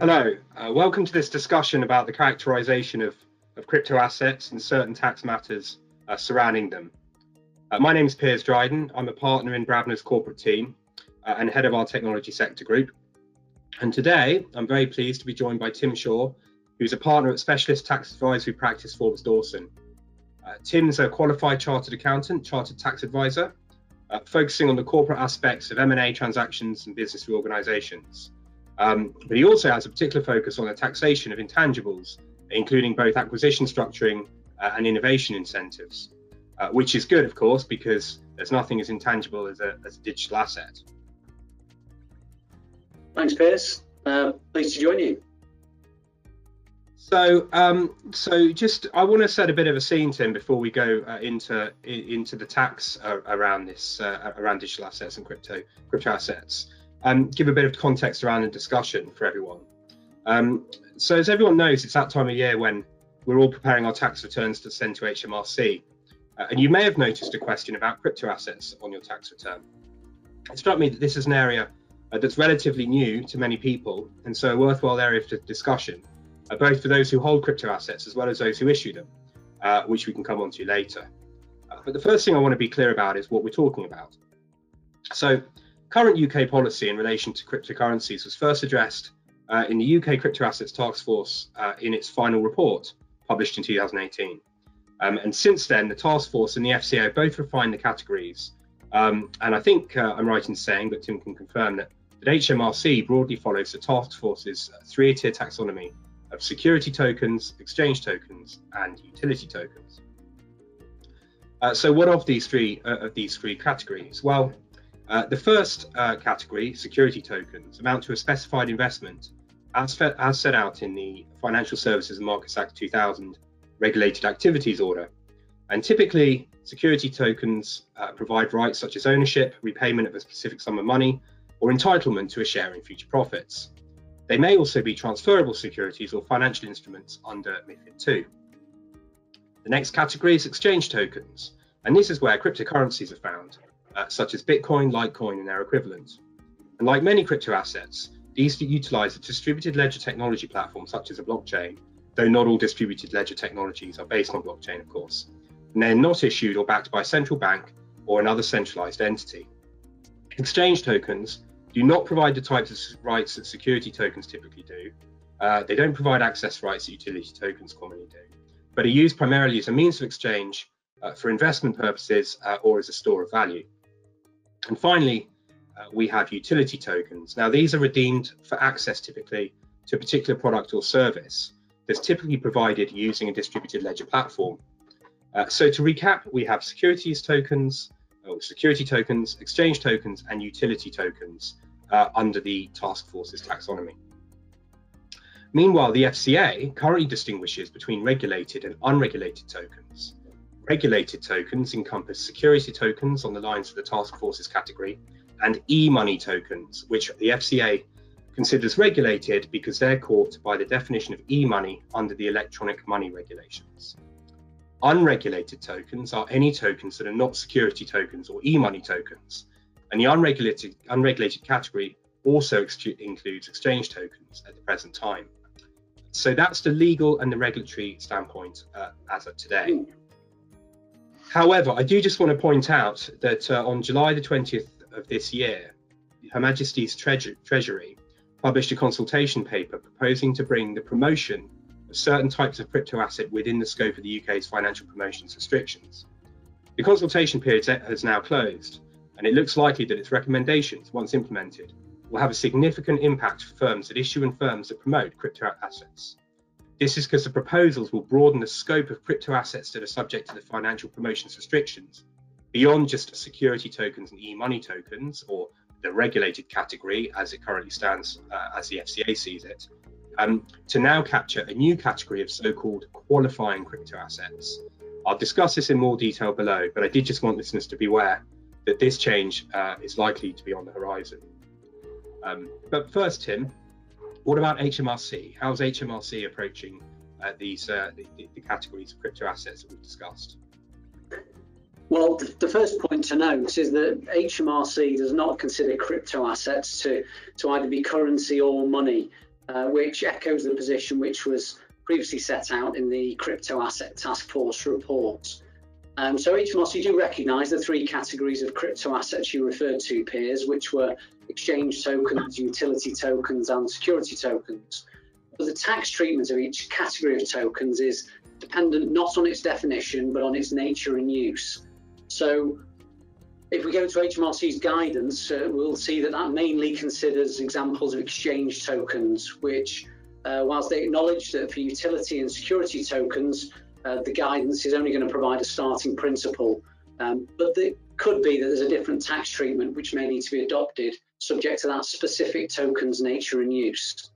Hello, uh, welcome to this discussion about the characterization of, of crypto assets and certain tax matters uh, surrounding them. Uh, my name is Piers Dryden. I'm a partner in Brabners' corporate team uh, and head of our technology sector group. And today, I'm very pleased to be joined by Tim Shaw, who's a partner at specialist tax advisory practice Forbes Dawson. Uh, Tim's a qualified chartered accountant, chartered tax advisor, uh, focusing on the corporate aspects of M&A transactions and business reorganizations. Um, but he also has a particular focus on the taxation of intangibles, including both acquisition structuring uh, and innovation incentives, uh, which is good, of course, because there's nothing as intangible as a, as a digital asset. Thanks, Piers. Uh, pleased to join you. So, um, so just I want to set a bit of a scene, Tim, before we go uh, into into the tax uh, around this uh, around digital assets and crypto crypto assets um, give a bit of context around the discussion for everyone. Um, so as everyone knows, it's that time of year when we're all preparing our tax returns to send to HMRC. Uh, and you may have noticed a question about crypto assets on your tax return. It struck me that this is an area uh, that's relatively new to many people, and so a worthwhile area for discussion, uh, both for those who hold crypto assets as well as those who issue them, uh, which we can come on to later. Uh, but the first thing I want to be clear about is what we're talking about. So Current UK policy in relation to cryptocurrencies was first addressed uh, in the UK Crypto Assets Task Force uh, in its final report published in 2018. Um, and since then, the task force and the FCA both refined the categories. Um, and I think uh, I'm right in saying, but Tim can confirm that, that HMRC broadly follows the task force's three tier taxonomy of security tokens, exchange tokens, and utility tokens. Uh, so, what of these three uh, of these three categories? Well, uh, the first uh, category, security tokens, amount to a specified investment as, as, set out in the Financial Services and Markets Act 2000 Regulated Activities Order. And typically, security tokens uh, provide rights such as ownership, repayment of a specific sum of money, or entitlement to a share in future profits. They may also be transferable securities or financial instruments under MIFID II. The next category is exchange tokens, and this is where cryptocurrencies are found uh, such as Bitcoin, Litecoin, and their equivalents. And like many crypto assets, these utilize a distributed ledger technology platform such as a blockchain, though not all distributed ledger technologies are based on blockchain, of course. And they're not issued or backed by a central bank or another centralized entity. Exchange tokens do not provide the types of rights that security tokens typically do. Uh, they don't provide access rights that utility tokens commonly do, but are used primarily as a means of exchange uh, for investment purposes uh, or as a store of value. And finally, uh, we have utility tokens. Now, these are redeemed for access typically to a particular product or service that's typically provided using a distributed ledger platform. Uh, so to recap, we have securities tokens, or security tokens, exchange tokens, and utility tokens uh, under the task force's taxonomy. Meanwhile, the FCA currently distinguishes between regulated and unregulated tokens. Regulated tokens encompass security tokens on the lines of the task forces category and e-money tokens, which the FCA considers regulated because they're caught by the definition of e-money under the electronic money regulations. Unregulated tokens are any tokens that are not security tokens or e-money tokens, and the unregulated, unregulated category also ex includes exchange tokens at the present time. So that's the legal and the regulatory standpoint uh, as of today. However, I do just want to point out that uh, on July the 20th of this year, Her Majesty's Treasury published a consultation paper proposing to bring the promotion of certain types of crypto asset within the scope of the UK's financial promotions restrictions. The consultation period has now closed, and it looks likely that its recommendations, once implemented, will have a significant impact for firms that issue and firms that promote crypto assets. This is because the proposals will broaden the scope of crypto assets that are subject to the financial promotions restrictions beyond just security tokens and e-money tokens, or the regulated category as it currently stands uh, as the FCA sees it, um, to now capture a new category of so-called qualifying crypto assets. I'll discuss this in more detail below, but I did just want listeners to be aware that this change uh, is likely to be on the horizon. Um, but first, Tim, what about HMRC? How's HMRC approaching uh, these uh, the, the, categories of crypto assets that we've discussed? Well, the first point to note is that HMRC does not consider crypto assets to, to either be currency or money. uh, which echoes the position which was previously set out in the Crypto Asset Task Force report. Um, so HMRC do recognise the three categories of crypto assets you referred to, Piers, which were exchange tokens, utility tokens, and security tokens. But the tax treatment of each category of tokens is dependent not on its definition, but on its nature and use. So if we go to HMRC's guidance, uh, we'll see that that mainly considers examples of exchange tokens, which, uh, whilst they acknowledge that for utility and security tokens, uh, the guidance is only going to provide a starting principle. Um, but it could be that there's a different tax treatment which may need to be adopted subject to that specific token's nature and use.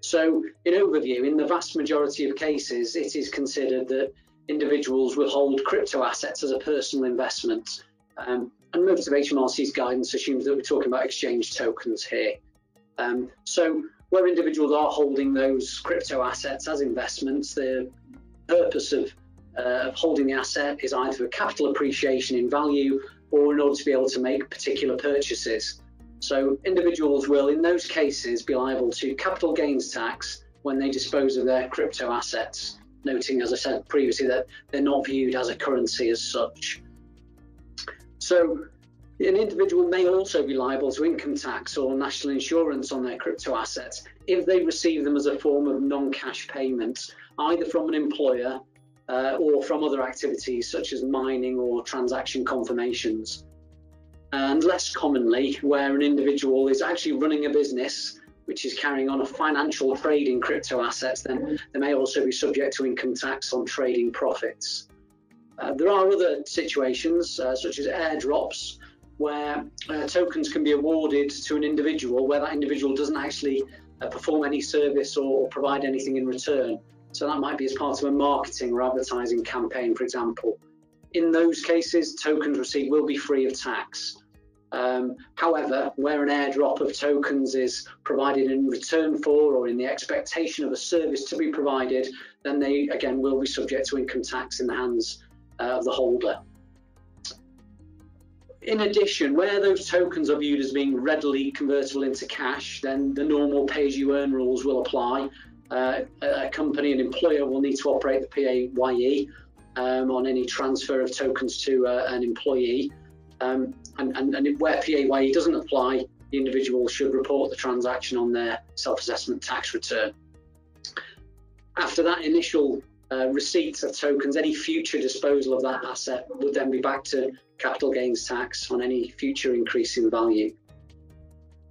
So, in overview, in the vast majority of cases, it is considered that individuals will hold crypto assets as a personal investment. Um, and most of HMRC's guidance assumes that we're talking about exchange tokens here. Um, so, where individuals are holding those crypto assets as investments, the purpose of, uh, of holding the asset is either for capital appreciation in value or in order to be able to make particular purchases. So individuals will, in those cases, be liable to capital gains tax when they dispose of their crypto assets, noting, as I said previously, that they're not viewed as a currency as such. So an individual may also be liable to income tax or national insurance on their crypto assets if they receive them as a form of non cash payment, either from an employer uh, or from other activities such as mining or transaction confirmations. And less commonly, where an individual is actually running a business which is carrying on a financial trade in crypto assets, then they may also be subject to income tax on trading profits. Uh, there are other situations, uh, such as airdrops, where uh, tokens can be awarded to an individual where that individual doesn't actually uh, perform any service or provide anything in return. So that might be as part of a marketing or advertising campaign, for example. In those cases, tokens received will be free of tax. Um, however, where an airdrop of tokens is provided in return for or in the expectation of a service to be provided, then they again will be subject to income tax in the hands uh, of the holder. In addition, where those tokens are viewed as being readily convertible into cash, then the normal pay-as-you-earn rules will apply. Uh, a company, an employer will need to operate the PAYE um, on any transfer of tokens to uh, an employee. Um, and, and, and, where PAYE doesn't apply, the individual should report the transaction on their self-assessment tax return. After that initial uh, receipts of tokens, any future disposal of that asset would then be back to capital gains tax on any future increase in value.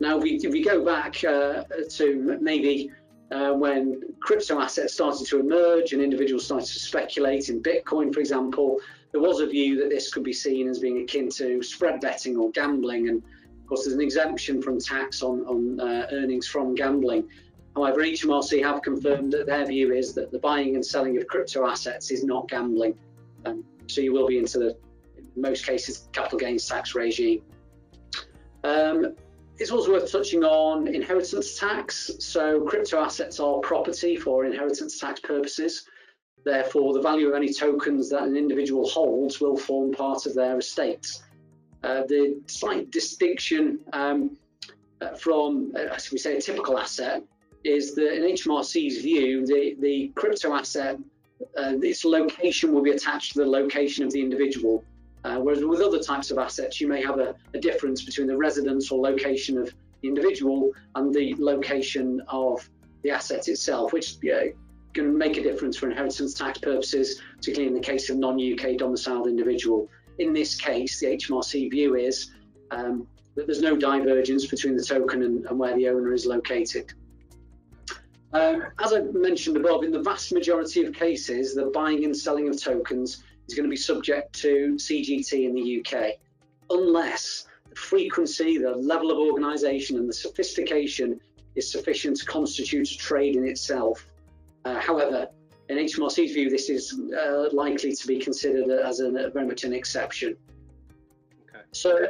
Now, if we, if we go back uh, to maybe uh, when crypto assets started to emerge and individuals started to speculate in Bitcoin, for example, there was a view that this could be seen as being akin to spread betting or gambling. And of course, there's an exemption from tax on, on uh, earnings from gambling. However, HMRC have confirmed that their view is that the buying and selling of crypto assets is not gambling. Um, so you will be into the, in most cases, capital gains tax regime. Um, it's also worth touching on inheritance tax. So crypto assets are property for inheritance tax purposes. Therefore, the value of any tokens that an individual holds will form part of their estate. Uh, the slight distinction um, uh, from, uh, as we say, a typical asset is that in HMRC's view, the, the crypto asset, uh, its location will be attached to the location of the individual. Uh, whereas with other types of assets, you may have a, a, difference between the residence or location of the individual and the location of the asset itself, which can make a difference for inheritance tax purposes, particularly in the case of non-UK domiciled individual. In this case, the HMRC view is um, that there's no divergence between the token and, and where the owner is located. Um, as I mentioned above, in the vast majority of cases, the buying and selling of tokens is going to be subject to CGT in the UK, unless the frequency, the level of organisation, and the sophistication is sufficient to constitute a trade in itself. Uh, however, in HMRC's view, this is uh, likely to be considered as a, very much an exception. Okay. So,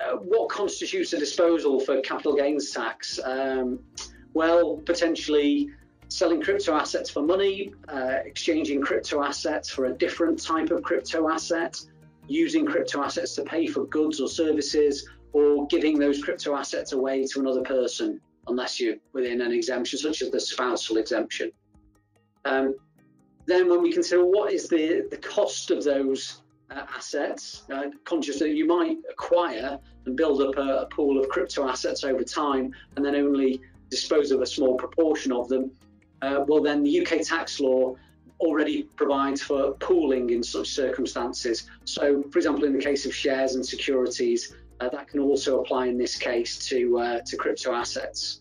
uh, what constitutes a disposal for capital gains tax? Um, well, potentially selling crypto assets for money, uh, exchanging crypto assets for a different type of crypto asset, using crypto assets to pay for goods or services, or giving those crypto assets away to another person unless you're within an exemption such as the spousal exemption. Um, then when we consider what is the, the cost of those uh, assets, uh, conscious that you might acquire and build up a, a, pool of crypto assets over time and then only dispose of a small proportion of them, uh, well, then the UK tax law already provides for pooling in such circumstances. So, for example, in the case of shares and securities, uh, that can also apply in this case to, uh, to crypto assets.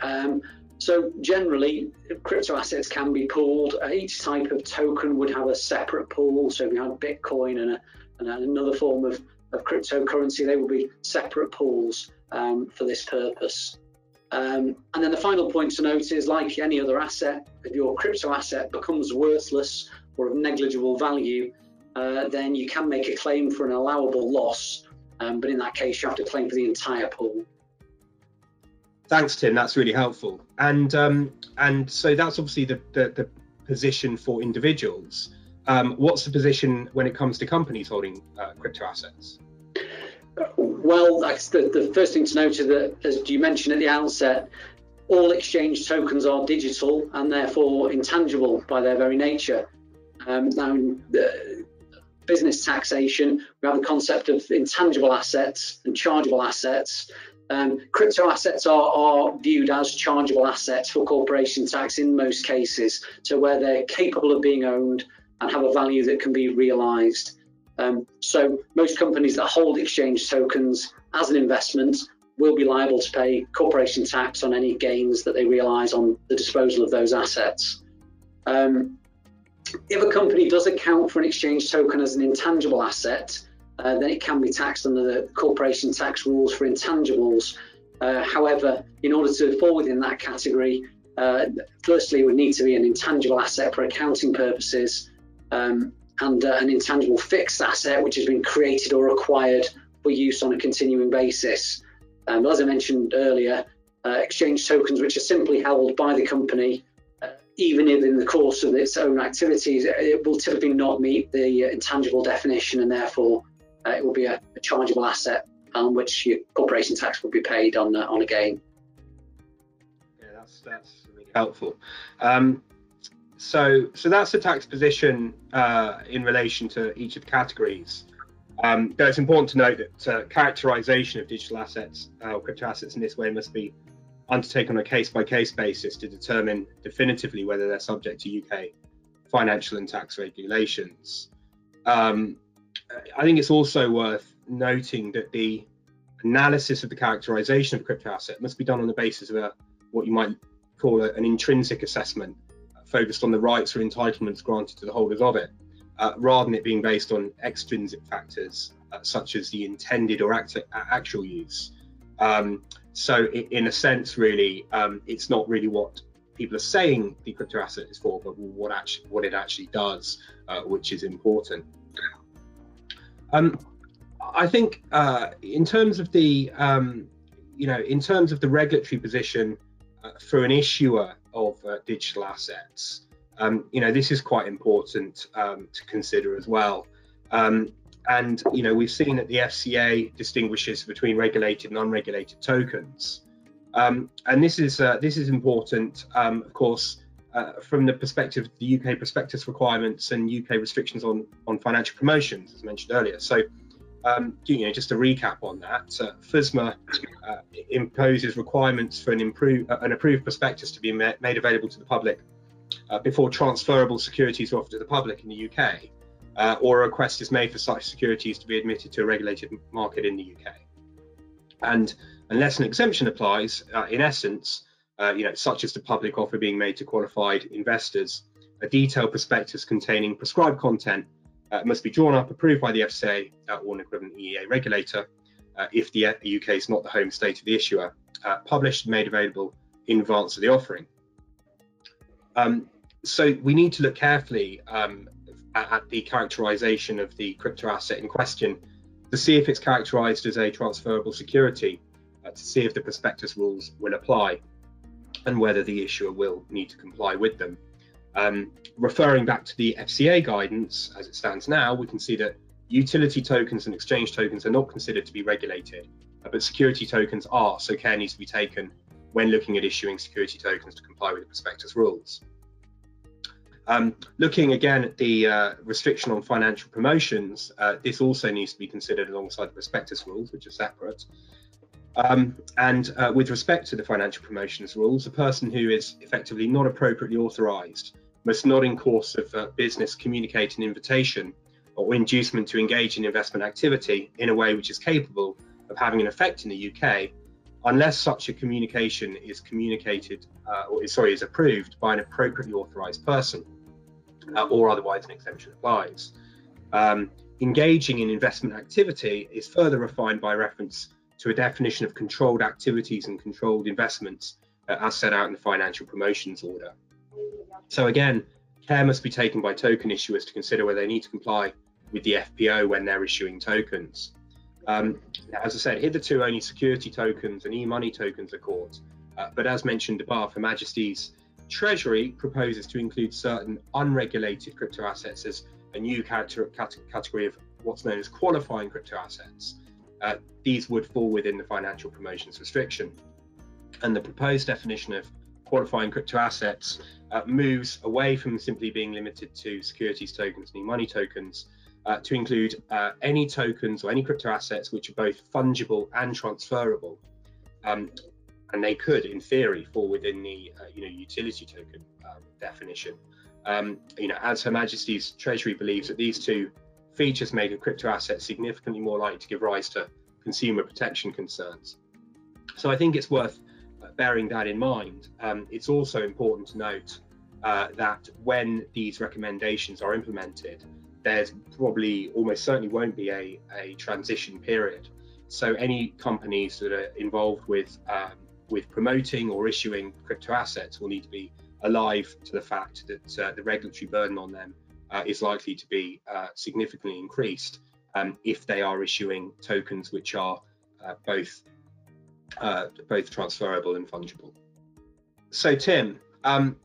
Um, so generally, crypto assets can be pooled. Uh, each type of token would have a separate pool. So if you had Bitcoin and, a, and another form of, of cryptocurrency, they would be separate pools um, for this purpose. Um, and then the final point to note is like any other asset, if your crypto asset becomes worthless or of negligible value, uh, then you can make a claim for an allowable loss. Um, but in that case, you have to claim for the entire pool. Thanks, Tim. That's really helpful. And um, and so that's obviously the, the, the position for individuals. Um, what's the position when it comes to companies holding uh, crypto assets? Well, the, the first thing to note is that, as you mentioned at the outset, all exchange tokens are digital and therefore intangible by their very nature. Um, now, in business taxation, we have the concept of intangible assets and chargeable assets. Um, crypto assets are, are, viewed as chargeable assets for corporation tax in most cases, so where they're capable of being owned and have a value that can be realised. Um, so most companies that hold exchange tokens as an investment will be liable to pay corporation tax on any gains that they realise on the disposal of those assets. Um, if a company does account for an exchange token as an intangible asset, uh, then it can be taxed under the corporation tax rules for intangibles. Uh, however, in order to fall within that category, uh, firstly, it would need to be an intangible asset for accounting purposes um, and uh, an intangible fixed asset which has been created or acquired for use on a continuing basis. Um, as I mentioned earlier, uh, exchange tokens which are simply held by the company even if in the course of its own activities, it will typically not meet the intangible definition and therefore uh, it will be a, a, chargeable asset on which your corporation tax will be paid on uh, on a gain. Yeah, that's that's helpful. Um, so so that's the tax position uh, in relation to each of the categories. Um, though it's important to note that uh, characterization of digital assets uh, or crypto assets in this way must be undertaken on a case by case basis to determine definitively whether they're subject to UK financial and tax regulations. Um, I think it's also worth noting that the analysis of the characterization of a crypto asset must be done on the basis of a, what you might call a, an intrinsic assessment, focused on the rights or entitlements granted to the holders of it, uh, rather than it being based on extrinsic factors uh, such as the intended or act- actual use. Um, so, in a sense, really, um, it's not really what people are saying the crypto asset is for, but what actually what it actually does, uh, which is important. Um, I think uh, in terms of the um, you know in terms of the regulatory position uh, for an issuer of uh, digital assets, um, you know this is quite important um, to consider as well. Um, and you know we've seen that the FCA distinguishes between regulated and unregulated tokens, um, and this is uh, this is important, um, of course. Uh, from the perspective of the UK prospectus requirements and UK restrictions on, on financial promotions, as mentioned earlier. So, um, you know, just to recap on that, uh, FSMA uh, imposes requirements for an, improve, uh, an approved prospectus to be ma- made available to the public uh, before transferable securities are offered to the public in the UK, uh, or a request is made for such securities to be admitted to a regulated market in the UK. And unless an exemption applies, in essence, uh, you know, such as the public offer being made to qualified investors. A detailed prospectus containing prescribed content uh, must be drawn up, approved by the FCA uh, or an equivalent EEA regulator uh, if the UK is not the home state of the issuer, uh, published and made available in advance of the offering. Um, so we need to look carefully um, at, at the characterization of the crypto asset in question to see if it's characterized as a transferable security, uh, to see if the prospectus rules will apply and whether the issuer will need to comply with them. Um, referring back to the FCA guidance as it stands now, we can see that utility tokens and exchange tokens are not considered to be regulated uh, but security tokens are, so care needs to be taken when looking at issuing security tokens to comply with the prospectus rules. Um, looking again at the uh, restriction on financial promotions, uh, this also needs to be considered alongside the prospectus rules, which are separate. Um, and uh, with respect to the financial promotions rules, a person who is effectively not appropriately authorised must not, in course of uh, business, communicate an invitation or inducement to engage in investment activity in a way which is capable of having an effect in the UK, unless such a communication is communicated uh, or sorry is approved by an appropriately authorised person uh, or otherwise an exemption applies. Um, engaging in investment activity is further refined by reference to a definition of controlled activities and controlled investments uh, as set out in the financial promotions order. So again, care must be taken by token issuers to consider whether they need to comply with the FPO when they're issuing tokens. Um, as I said, hitherto only security tokens and e-money tokens are caught, uh, but as mentioned above, Her Majesty's Treasury proposes to include certain unregulated crypto assets as a new category of what's known as qualifying crypto assets. Uh, these would fall within the financial promotions restriction. And the proposed definition of qualifying crypto assets uh, moves away from simply being limited to securities tokens and money tokens uh, to include uh, any tokens or any crypto assets which are both fungible and transferable. Um, and they could, in theory, fall within the uh, you know utility token um, definition. Um, you know, as Her Majesty's Treasury believes that these two features make a crypto asset significantly more likely to give rise to consumer protection concerns. So I think it's worth uh, bearing that in mind. Um, it's also important to note uh, that when these recommendations are implemented, there's probably almost certainly won't be a, a transition period. So any companies that are involved with um, with promoting or issuing crypto assets will need to be alive to the fact that uh, the regulatory burden on them uh, is likely to be uh, significantly increased um, if they are issuing tokens which are uh, both uh, both transferable and fungible. So Tim, um,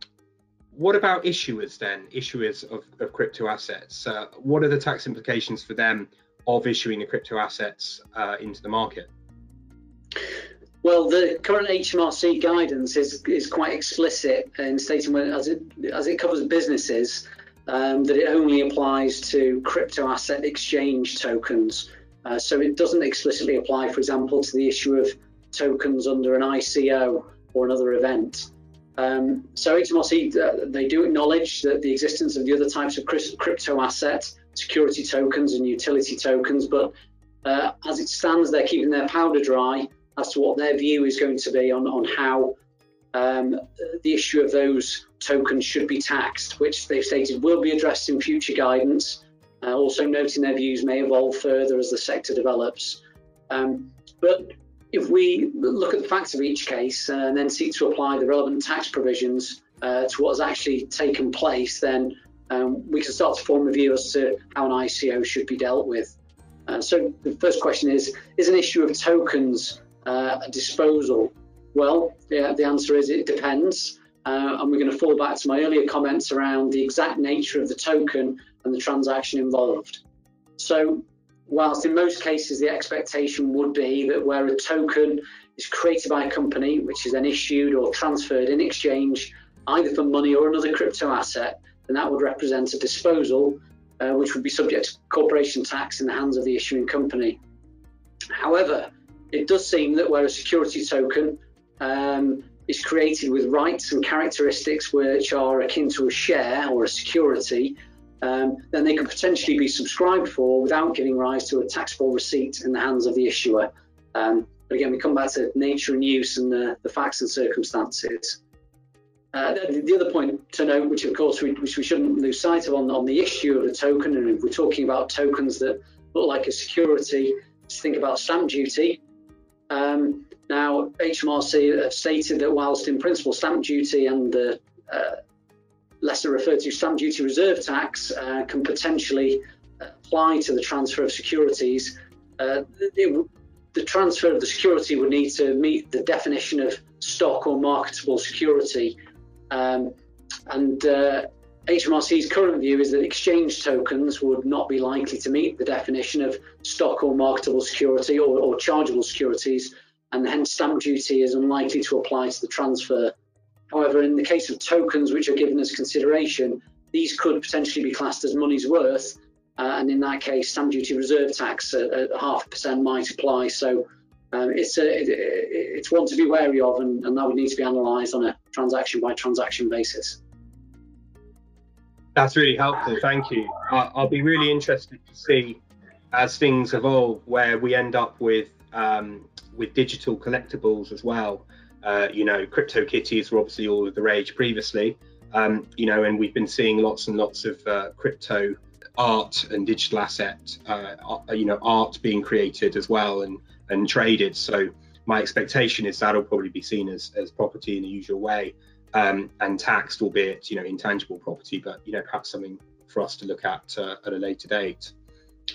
what about issuers then? Issuers of, of crypto assets. Uh, what are the tax implications for them of issuing the crypto assets uh, into the market? Well, the current HMRC guidance is is quite explicit in stating when, as it as it covers businesses, um, that it only applies to crypto asset exchange tokens. Uh, so it doesn't explicitly apply, for example, to the issue of tokens under an ICO or another event. Um, so HMRC, uh, they do acknowledge that the existence of the other types of crypto assets, security tokens and utility tokens, but uh, as it stands, they're keeping their powder dry as to what their view is going to be on, on how um, the issue of those tokens should be taxed, which they've stated will be addressed in future guidance, uh, also noting their views may evolve further as the sector develops. Um, but if we look at the facts of each case uh, and then seek to apply the relevant tax provisions uh, to what has actually taken place, then um, we can start to form a view as to how an ICO should be dealt with. Uh, so the first question is, is an issue of tokens uh, a disposal well, yeah, the answer is it depends. Uh, and we're going to fall back to my earlier comments around the exact nature of the token and the transaction involved. So, whilst in most cases the expectation would be that where a token is created by a company, which is then issued or transferred in exchange either for money or another crypto asset, then that would represent a disposal, uh, which would be subject to corporation tax in the hands of the issuing company. However, it does seem that where a security token um, is created with rights and characteristics which are akin to a share or a security, um, then they could potentially be subscribed for without giving rise to a taxable receipt in the hands of the issuer. Um, but again, we come back to nature and use and the, the facts and circumstances. Uh, the, the, other point to note, which of course we, which we shouldn't lose sight of on, on the issue of a token, and if we're talking about tokens that look like a security, just think about stamp duty. Um, now, HMRC have stated that whilst in principle stamp duty and the uh, lesser referred to stamp duty reserve tax uh, can potentially apply to the transfer of securities, uh, it, the transfer of the security would need to meet the definition of stock or marketable security. Um, and uh, HMRC's current view is that exchange tokens would not be likely to meet the definition of stock or marketable security or, or chargeable securities, and hence stamp duty is unlikely to apply to the transfer. However, in the case of tokens which are given as consideration, these could potentially be classed as money's worth, uh, and in that case, stamp duty reserve tax at, at half a percent might apply. So um, it's a, it, it's one to be wary of, and, and that would need to be analysed on a transaction by transaction basis. That's really helpful. Thank you. I'll be really interested to see as things evolve where we end up with um, with digital collectibles as well. Uh, you know, CryptoKitties were obviously all of the rage previously. Um, you know, and we've been seeing lots and lots of uh, crypto art and digital asset, uh, you know, art being created as well and and traded. So my expectation is that'll probably be seen as as property in the usual way um, and taxed, albeit you know intangible property, but you know perhaps something for us to look at uh, at a later date.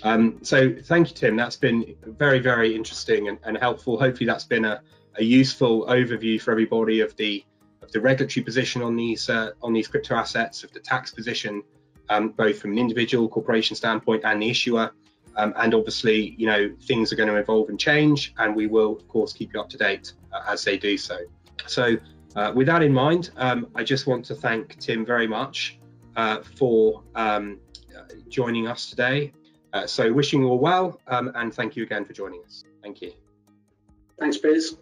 Um, so thank you, Tim. That's been very very interesting and, and helpful. Hopefully that's been a, a, useful overview for everybody of the of the regulatory position on these uh, on these crypto assets, of the tax position, um, both from an individual corporation standpoint and the issuer. Um, and obviously, you know, things are going to evolve and change, and we will, of course, keep you up to date uh, as they do so. So, uh, with that in mind, um, I just want to thank Tim very much uh, for um, joining us today. Uh, so, wishing you all well, um, and thank you again for joining us. Thank you. Thanks, Piers.